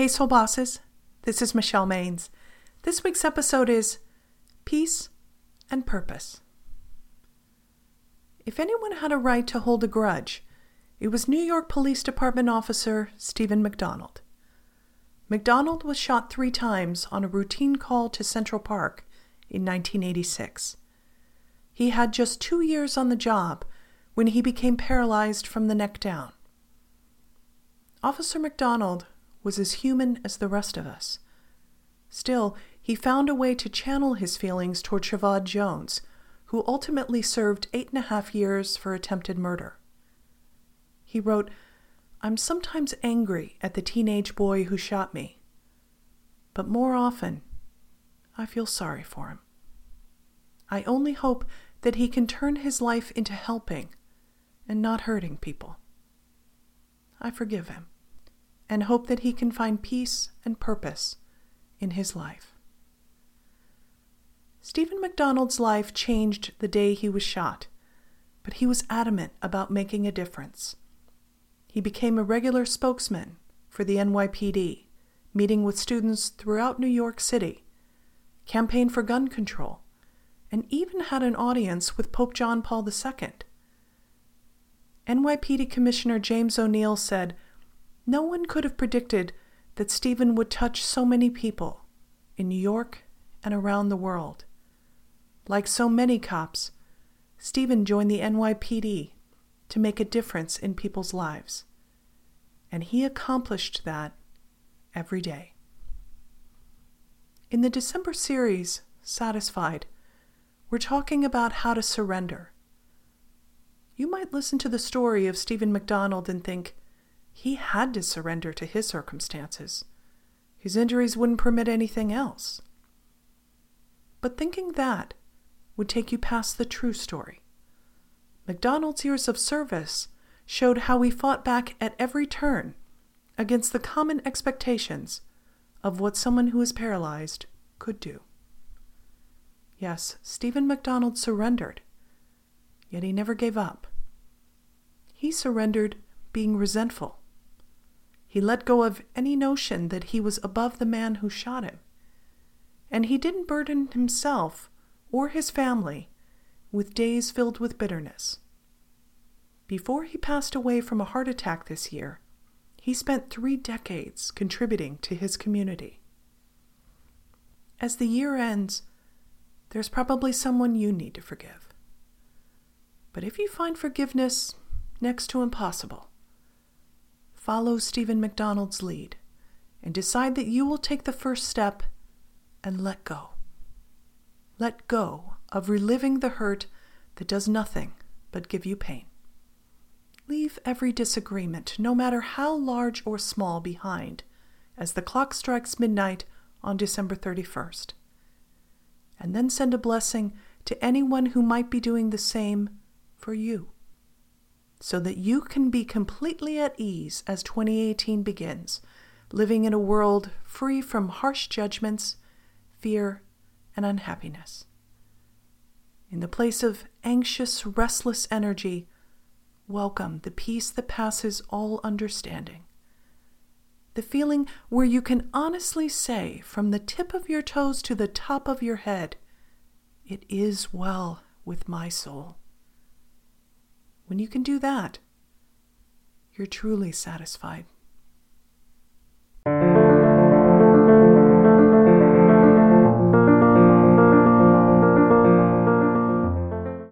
Hey, Soul Bosses. This is Michelle Maines. This week's episode is Peace and Purpose. If anyone had a right to hold a grudge, it was New York Police Department officer Steven McDonald. McDonald was shot three times on a routine call to Central Park in 1986. He had just two years on the job when he became paralyzed from the neck down. Officer McDonald was as human as the rest of us. Still, he found a way to channel his feelings toward Shavod Jones, who ultimately served eight and a half years for attempted murder. He wrote, I'm sometimes angry at the teenage boy who shot me, but more often, I feel sorry for him. I only hope that he can turn his life into helping and not hurting people. I forgive him and hope that he can find peace and purpose in his life. Steven McDonald's life changed the day he was shot, but he was adamant about making a difference. He became a regular spokesman for the NYPD, meeting with students throughout New York City, campaigned for gun control, and even had an audience with Pope John Paul II. NYPD Commissioner James O'Neill said, no one could have predicted that Steven would touch so many people in New York and around the world. Like so many cops, Steven joined the NYPD to make a difference in people's lives. And he accomplished that every day. In the December series, Satisfied, we're talking about how to surrender. You might listen to the story of Steven McDonald and think, he had to surrender to his circumstances. His injuries wouldn't permit anything else. But thinking that would take you past the true story. McDonald's years of service showed how he fought back at every turn against the common expectations of what someone who is paralyzed could do. Yes, Steven McDonald surrendered, yet he never gave up. He surrendered being resentful he let go of any notion that he was above the man who shot him. And he didn't burden himself or his family with days filled with bitterness. Before he passed away from a heart attack this year, he spent three decades contributing to his community. As the year ends, there's probably someone you need to forgive. But if you find forgiveness next to impossible, follow Steven McDonald's lead and decide that you will take the first step and let go. Let go of reliving the hurt that does nothing but give you pain. Leave every disagreement, no matter how large or small, behind as the clock strikes midnight on December 31st. And then send a blessing to anyone who might be doing the same for you so that you can be completely at ease as 2018 begins, living in a world free from harsh judgments, fear, and unhappiness. In the place of anxious, restless energy, welcome the peace that passes all understanding. The feeling where you can honestly say, from the tip of your toes to the top of your head, It is well with my soul. When you can do that, you're truly satisfied.